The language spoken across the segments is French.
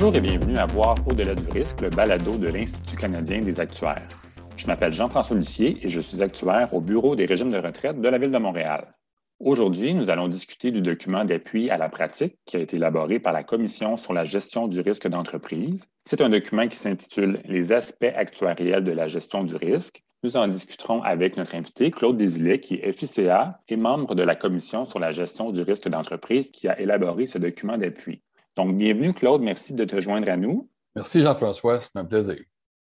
Bonjour et bienvenue à Voir au-delà du risque, le balado de l'Institut canadien des actuaires. Je m'appelle Jean-François Lucier et je suis actuaire au Bureau des régimes de retraite de la Ville de Montréal. Aujourd'hui, nous allons discuter du document d'appui à la pratique qui a été élaboré par la Commission sur la gestion du risque d'entreprise. C'est un document qui s'intitule Les aspects actuariels de la gestion du risque. Nous en discuterons avec notre invité, Claude Desilets, qui est FICA et membre de la Commission sur la gestion du risque d'entreprise qui a élaboré ce document d'appui. Donc, bienvenue, Claude. Merci de te joindre à nous. Merci, Jean-François. C'est un plaisir.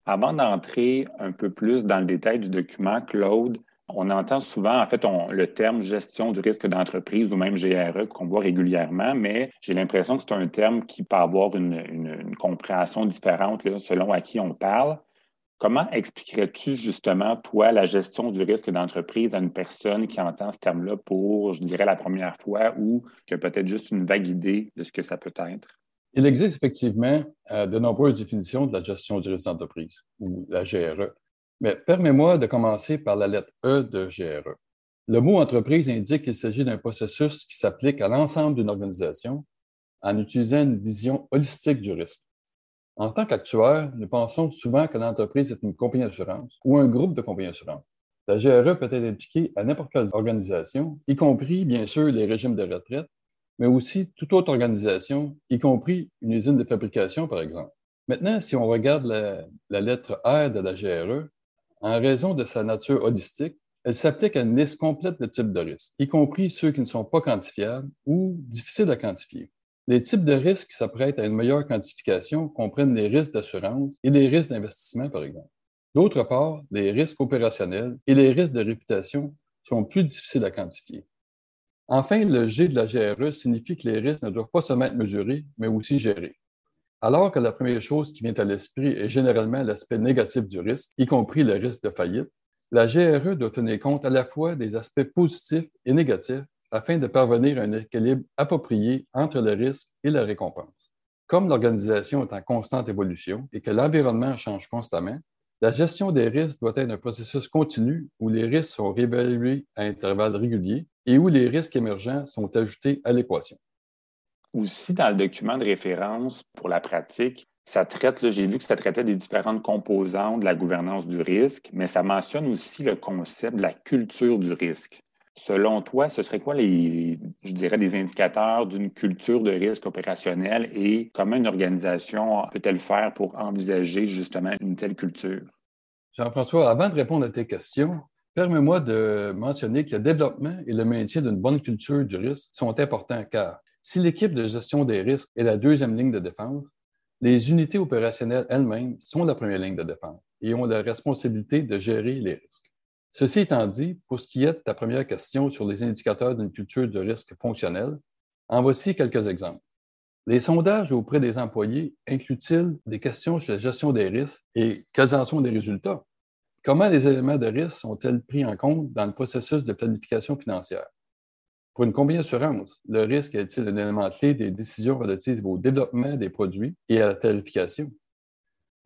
Avant d'entrer un peu plus dans le détail du document, Claude, on entend souvent, en fait, le terme gestion du risque d'entreprise ou même GRE qu'on voit régulièrement, mais j'ai l'impression que c'est un terme qui peut avoir une, compréhension différente selon à qui on parle. Comment expliquerais-tu justement, toi, la gestion du risque d'entreprise à une personne qui entend ce terme-là pour, je dirais, la première fois ou qui a peut-être juste une vague idée de ce que ça peut être? Il existe effectivement euh, de nombreuses définitions de la gestion du risque d'entreprise ou la GRE. Mais permets-moi de commencer par la lettre E de GRE. Le mot entreprise indique qu'il s'agit d'un processus qui s'applique à l'ensemble d'une organisation en utilisant une vision holistique du risque. En tant qu'actuaire, nous pensons souvent que l'entreprise est une compagnie d'assurance ou un groupe de compagnies d'assurance. La GRE peut être impliquée à n'importe quelle organisation, y compris, bien sûr, les régimes de retraite, mais aussi toute autre organisation, y compris une usine de fabrication, par exemple. Maintenant, si on regarde la, la lettre R de la GRE, en raison de sa nature holistique, elle s'applique à une liste complète de types de risques, y compris ceux qui ne sont pas quantifiables ou difficiles à quantifier. Les types de risques qui s'apprêtent à une meilleure quantification comprennent les risques d'assurance et les risques d'investissement, par exemple. D'autre part, les risques opérationnels et les risques de réputation sont plus difficiles à quantifier. Enfin, le G de la GRE signifie que les risques ne doivent pas seulement être mesurés, mais aussi gérés. Alors que la première chose qui vient à l'esprit est généralement l'aspect négatif du risque, y compris le risque de faillite, la GRE doit tenir compte à la fois des aspects positifs et négatifs afin de parvenir à un équilibre approprié entre le risque et la récompense. Comme l'organisation est en constante évolution et que l'environnement change constamment, la gestion des risques doit être un processus continu où les risques sont réévalués à intervalles réguliers et où les risques émergents sont ajoutés à l'équation. Aussi, dans le document de référence pour la pratique, ça traite, j'ai vu que ça traitait des différentes composantes de la gouvernance du risque, mais ça mentionne aussi le concept de la culture du risque. Selon toi, ce serait quoi les, je dirais, des indicateurs d'une culture de risque opérationnel et comment une organisation peut-elle faire pour envisager justement une telle culture? Jean-François, avant de répondre à tes questions, permets-moi de mentionner que le développement et le maintien d'une bonne culture du risque sont importants car si l'équipe de gestion des risques est la deuxième ligne de défense, les unités opérationnelles elles-mêmes sont la première ligne de défense et ont la responsabilité de gérer les risques. Ceci étant dit, pour ce qui est de ta première question sur les indicateurs d'une culture de risque fonctionnel, en voici quelques exemples. Les sondages auprès des employés incluent-ils des questions sur la gestion des risques et quels en sont les résultats? Comment les éléments de risque sont-ils pris en compte dans le processus de planification financière? Pour une compagnie d'assurance, le risque est-il un élément clé des décisions relatives au développement des produits et à la tarification?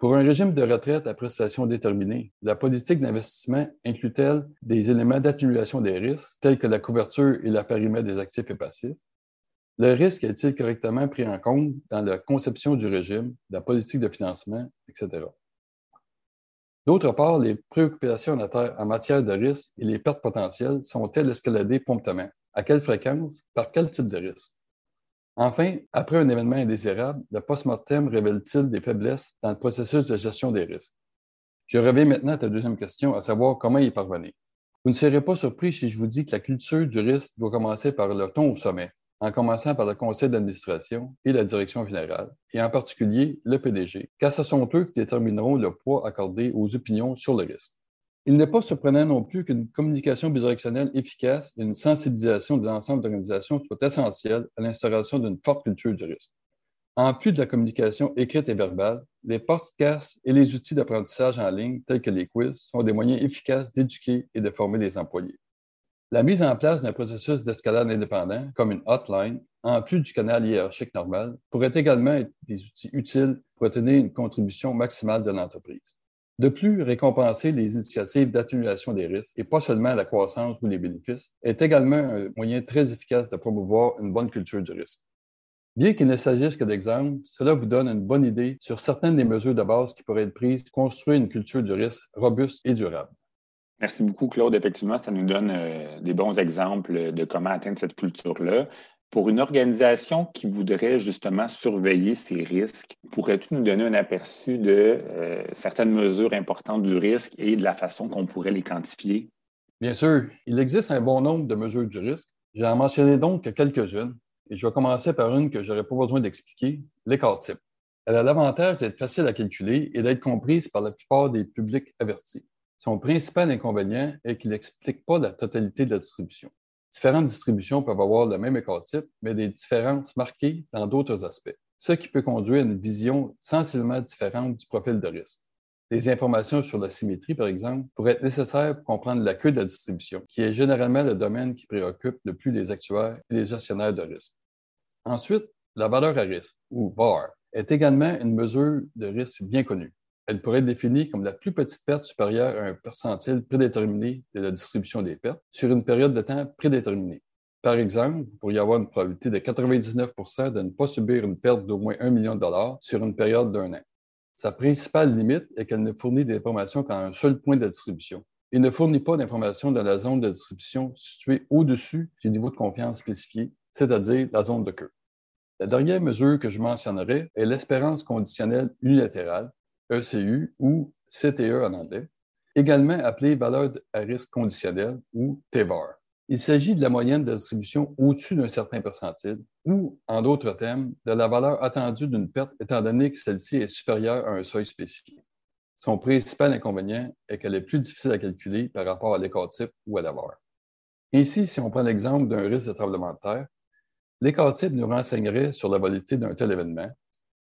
Pour un régime de retraite à prestations déterminées, la politique d'investissement inclut-elle des éléments d'atténuation des risques, tels que la couverture et la périmètre des actifs et passifs? Le risque est-il correctement pris en compte dans la conception du régime, la politique de financement, etc.? D'autre part, les préoccupations en matière de risque et les pertes potentielles sont-elles escaladées promptement? À quelle fréquence? Par quel type de risque? Enfin, après un événement indésirable, le post-mortem révèle-t-il des faiblesses dans le processus de gestion des risques? Je reviens maintenant à ta deuxième question, à savoir comment y parvenir. Vous ne serez pas surpris si je vous dis que la culture du risque doit commencer par le ton au sommet, en commençant par le conseil d'administration et la direction générale, et en particulier le PDG, car ce sont eux qui détermineront le poids accordé aux opinions sur le risque. Il n'est pas surprenant non plus qu'une communication bidirectionnelle efficace et une sensibilisation de l'ensemble de l'organisation soient essentielles à l'instauration d'une forte culture du risque. En plus de la communication écrite et verbale, les podcasts et les outils d'apprentissage en ligne tels que les quiz sont des moyens efficaces d'éduquer et de former les employés. La mise en place d'un processus d'escalade indépendant, comme une hotline, en plus du canal hiérarchique normal, pourrait également être des outils utiles pour obtenir une contribution maximale de l'entreprise. De plus, récompenser les initiatives d'atténuation des risques et pas seulement la croissance ou les bénéfices est également un moyen très efficace de promouvoir une bonne culture du risque. Bien qu'il ne s'agisse que d'exemples, cela vous donne une bonne idée sur certaines des mesures de base qui pourraient être prises pour construire une culture du risque robuste et durable. Merci beaucoup, Claude. Effectivement, ça nous donne euh, des bons exemples de comment atteindre cette culture-là. Pour une organisation qui voudrait justement surveiller ces risques, pourrais-tu nous donner un aperçu de euh, certaines mesures importantes du risque et de la façon qu'on pourrait les quantifier? Bien sûr, il existe un bon nombre de mesures du risque. J'en mentionné donc que quelques-unes et je vais commencer par une que je n'aurais pas besoin d'expliquer, l'écart type. Elle a l'avantage d'être facile à calculer et d'être comprise par la plupart des publics avertis. Son principal inconvénient est qu'il n'explique pas la totalité de la distribution différentes distributions peuvent avoir le même écart-type, mais des différences marquées dans d'autres aspects, ce qui peut conduire à une vision sensiblement différente du profil de risque. Des informations sur la symétrie, par exemple, pourraient être nécessaires pour comprendre la queue de la distribution, qui est généralement le domaine qui préoccupe le plus les actuaires et les gestionnaires de risque. Ensuite, la valeur à risque, ou VAR, est également une mesure de risque bien connue. Elle pourrait être définie comme la plus petite perte supérieure à un percentile prédéterminé de la distribution des pertes sur une période de temps prédéterminée. Par exemple, vous pourriez avoir une probabilité de 99% de ne pas subir une perte d'au moins 1 million de dollars sur une période d'un an. Sa principale limite est qu'elle ne fournit d'informations qu'à un seul point de distribution et ne fournit pas d'informations dans la zone de distribution située au-dessus du niveau de confiance spécifié, c'est-à-dire la zone de queue. La dernière mesure que je mentionnerai est l'espérance conditionnelle unilatérale, ECU ou CTE en anglais, également appelée valeur à risque conditionnel ou TVAR. Il s'agit de la moyenne de distribution au-dessus d'un certain percentile ou, en d'autres termes, de la valeur attendue d'une perte étant donné que celle-ci est supérieure à un seuil spécifié. Son principal inconvénient est qu'elle est plus difficile à calculer par rapport à l'écart type ou à la VAR. Ainsi, si on prend l'exemple d'un risque de tremblement de terre, l'écart type nous renseignerait sur la validité d'un tel événement,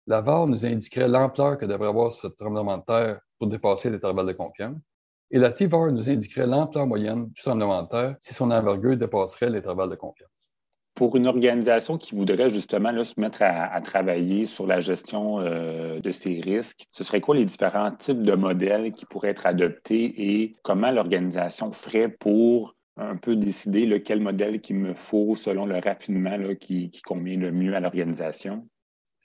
la VAR nous indiquerait l'ampleur que devrait avoir ce tremblement de terre pour dépasser l'intervalle de confiance. Et la T-VAR nous indiquerait l'ampleur moyenne du tremblement de terre si son envergure dépasserait l'intervalle de confiance. Pour une organisation qui voudrait justement se mettre à, travailler sur la gestion euh, de ces risques, ce serait quoi les différents types de modèles qui pourraient être adoptés et comment l'organisation ferait pour un peu décider lequel modèle qu'il me faut selon le raffinement qui convient le mieux à l'organisation?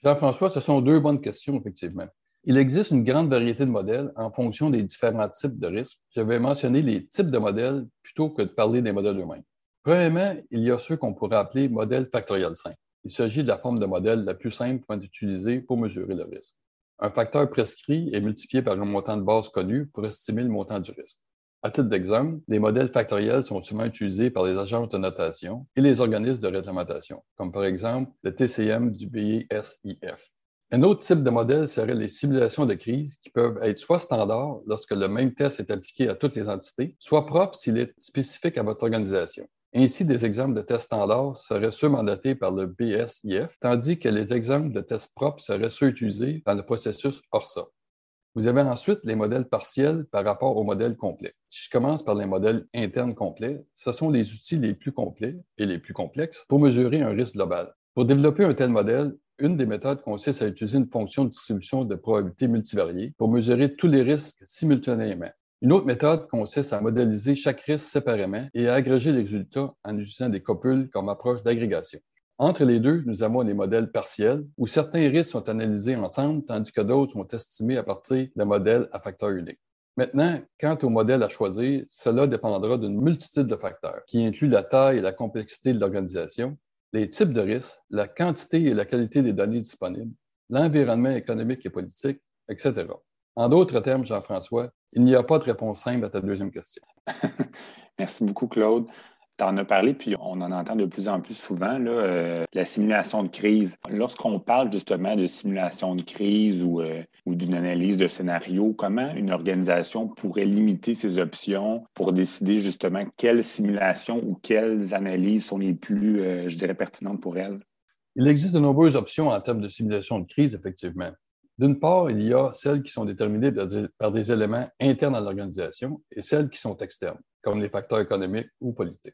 Jean-François, ce sont deux bonnes questions, effectivement. Il existe une grande variété de modèles en fonction des différents types de risques. Je vais mentionner les types de modèles plutôt que de parler des modèles eux-mêmes. Premièrement, il y a ceux qu'on pourrait appeler modèles factoriels simples. Il s'agit de la forme de modèle la plus simple être utilisée pour mesurer le risque. Un facteur prescrit est multiplié par un montant de base connu pour estimer le montant du risque. À titre d'exemple, les modèles factoriels sont souvent utilisés par les agences de notation et les organismes de réglementation, comme par exemple le TCM du BSIF. Un autre type de modèle serait les simulations de crise qui peuvent être soit standards lorsque le même test est appliqué à toutes les entités, soit propres s'il est spécifique à votre organisation. Ainsi, des exemples de tests standards seraient ceux mandatés par le BSIF, tandis que les exemples de tests propres seraient ceux utilisés dans le processus ORSA. Vous avez ensuite les modèles partiels par rapport aux modèles complets. Si je commence par les modèles internes complets, ce sont les outils les plus complets et les plus complexes pour mesurer un risque global. Pour développer un tel modèle, une des méthodes consiste à utiliser une fonction de distribution de probabilité multivariée pour mesurer tous les risques simultanément. Une autre méthode consiste à modéliser chaque risque séparément et à agréger les résultats en utilisant des copules comme approche d'agrégation. Entre les deux, nous avons des modèles partiels où certains risques sont analysés ensemble, tandis que d'autres sont estimés à partir de modèles à facteur unique. Maintenant, quant au modèle à choisir, cela dépendra d'une multitude de facteurs qui incluent la taille et la complexité de l'organisation, les types de risques, la quantité et la qualité des données disponibles, l'environnement économique et politique, etc. En d'autres termes, Jean-François, il n'y a pas de réponse simple à ta deuxième question. Merci beaucoup, Claude. Tu en as parlé, puis on en entend de plus en plus souvent, là, euh, la simulation de crise. Lorsqu'on parle justement de simulation de crise ou, euh, ou d'une analyse de scénario, comment une organisation pourrait limiter ses options pour décider justement quelles simulations ou quelles analyses sont les plus, euh, je dirais, pertinentes pour elle? Il existe de nombreuses options en termes de simulation de crise, effectivement. D'une part, il y a celles qui sont déterminées par des éléments internes à l'organisation et celles qui sont externes, comme les facteurs économiques ou politiques.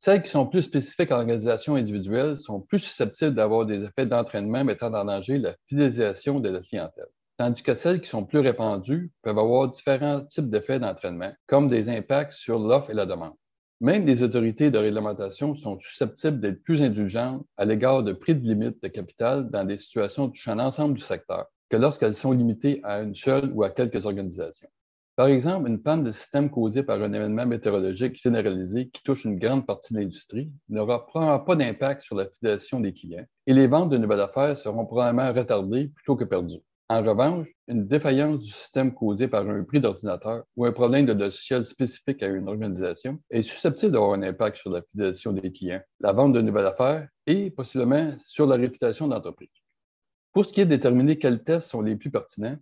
Celles qui sont plus spécifiques à l'organisation individuelle sont plus susceptibles d'avoir des effets d'entraînement mettant en danger la fidélisation de la clientèle. Tandis que celles qui sont plus répandues peuvent avoir différents types d'effets d'entraînement, comme des impacts sur l'offre et la demande. Même les autorités de réglementation sont susceptibles d'être plus indulgentes à l'égard de prix de limite de capital dans des situations touchant l'ensemble du secteur que lorsqu'elles sont limitées à une seule ou à quelques organisations. Par exemple, une panne de système causée par un événement météorologique généralisé qui touche une grande partie de l'industrie n'aura probablement pas d'impact sur la fidélation des clients et les ventes de nouvelles affaires seront probablement retardées plutôt que perdues. En revanche, une défaillance du système causée par un prix d'ordinateur ou un problème de logiciel spécifique à une organisation est susceptible d'avoir un impact sur la fidélation des clients, la vente de nouvelles affaires et possiblement sur la réputation d'entreprise. Pour ce qui est de déterminer quels tests sont les plus pertinents,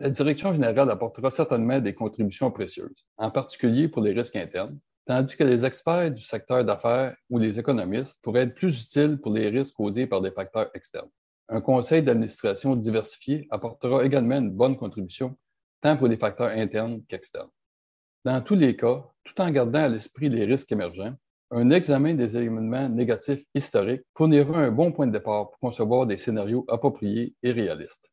la direction générale apportera certainement des contributions précieuses, en particulier pour les risques internes, tandis que les experts du secteur d'affaires ou les économistes pourraient être plus utiles pour les risques causés par des facteurs externes. Un conseil d'administration diversifié apportera également une bonne contribution, tant pour les facteurs internes qu'externes. Dans tous les cas, tout en gardant à l'esprit les risques émergents, un examen des éléments négatifs historiques fournira un bon point de départ pour concevoir des scénarios appropriés et réalistes.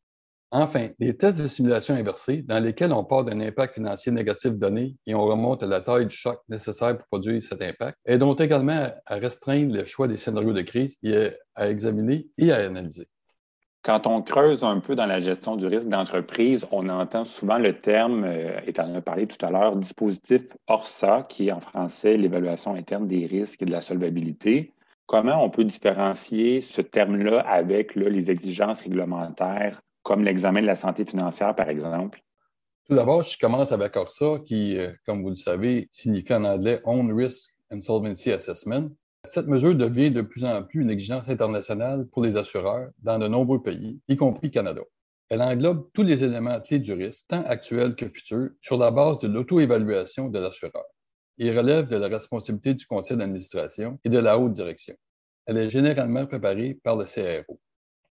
Enfin, les tests de simulation inversée, dans lesquels on part d'un impact financier négatif donné et on remonte à la taille du choc nécessaire pour produire cet impact, aident également à restreindre le choix des scénarios de crise et à examiner et à analyser. Quand on creuse un peu dans la gestion du risque d'entreprise, on entend souvent le terme, euh, et tu en parlé tout à l'heure, dispositif ORSA, qui est en français l'évaluation interne des risques et de la solvabilité. Comment on peut différencier ce terme-là avec les exigences réglementaires comme l'examen de la santé financière, par exemple? Tout d'abord, je commence avec ORSA, qui, euh, comme vous le savez, signifie en anglais Own Risk and Solvency Assessment. Cette mesure devient de plus en plus une exigence internationale pour les assureurs dans de nombreux pays, y compris Canada. Elle englobe tous les éléments clés du risque, tant actuels que futurs, sur la base de l'auto-évaluation de l'assureur. Il relève de la responsabilité du conseil d'administration et de la haute direction. Elle est généralement préparée par le CRO.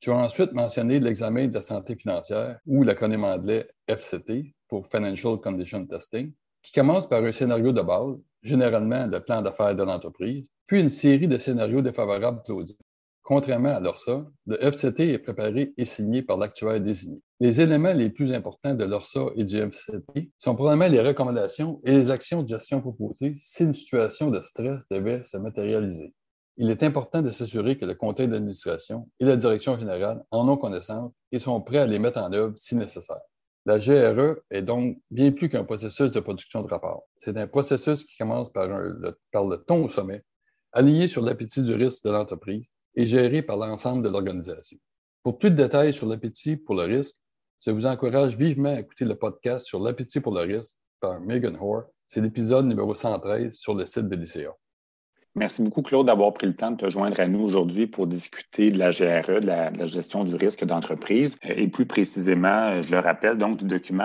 Tu as ensuite mentionné l'examen de santé financière ou l'acronyme anglais FCT pour Financial Condition Testing, qui commence par un scénario de base, généralement le plan d'affaires de l'entreprise, puis une série de scénarios défavorables claudiques. Contrairement à l'ORSA, le FCT est préparé et signé par l'actuaire désigné. Les éléments les plus importants de l'ORSA et du FCT sont probablement les recommandations et les actions de gestion proposées si une situation de stress devait se matérialiser il est important de s'assurer que le conseil d'administration et la direction générale en ont connaissance et sont prêts à les mettre en œuvre si nécessaire. La GRE est donc bien plus qu'un processus de production de rapports. C'est un processus qui commence par, le, ton au sommet, aligné sur l'appétit du risque de l'entreprise et géré par l'ensemble de l'organisation. Pour plus de détails sur l'appétit pour le risque, je vous encourage vivement à écouter le podcast sur l'appétit pour le risque par Megan Hoare. C'est l'épisode numéro 113 sur le site de l'ICA. Merci beaucoup, Claude, d'avoir pris le temps de te joindre à nous aujourd'hui pour discuter de la GRE, de la, gestion du risque d'entreprise, et plus précisément, je le rappelle, donc du document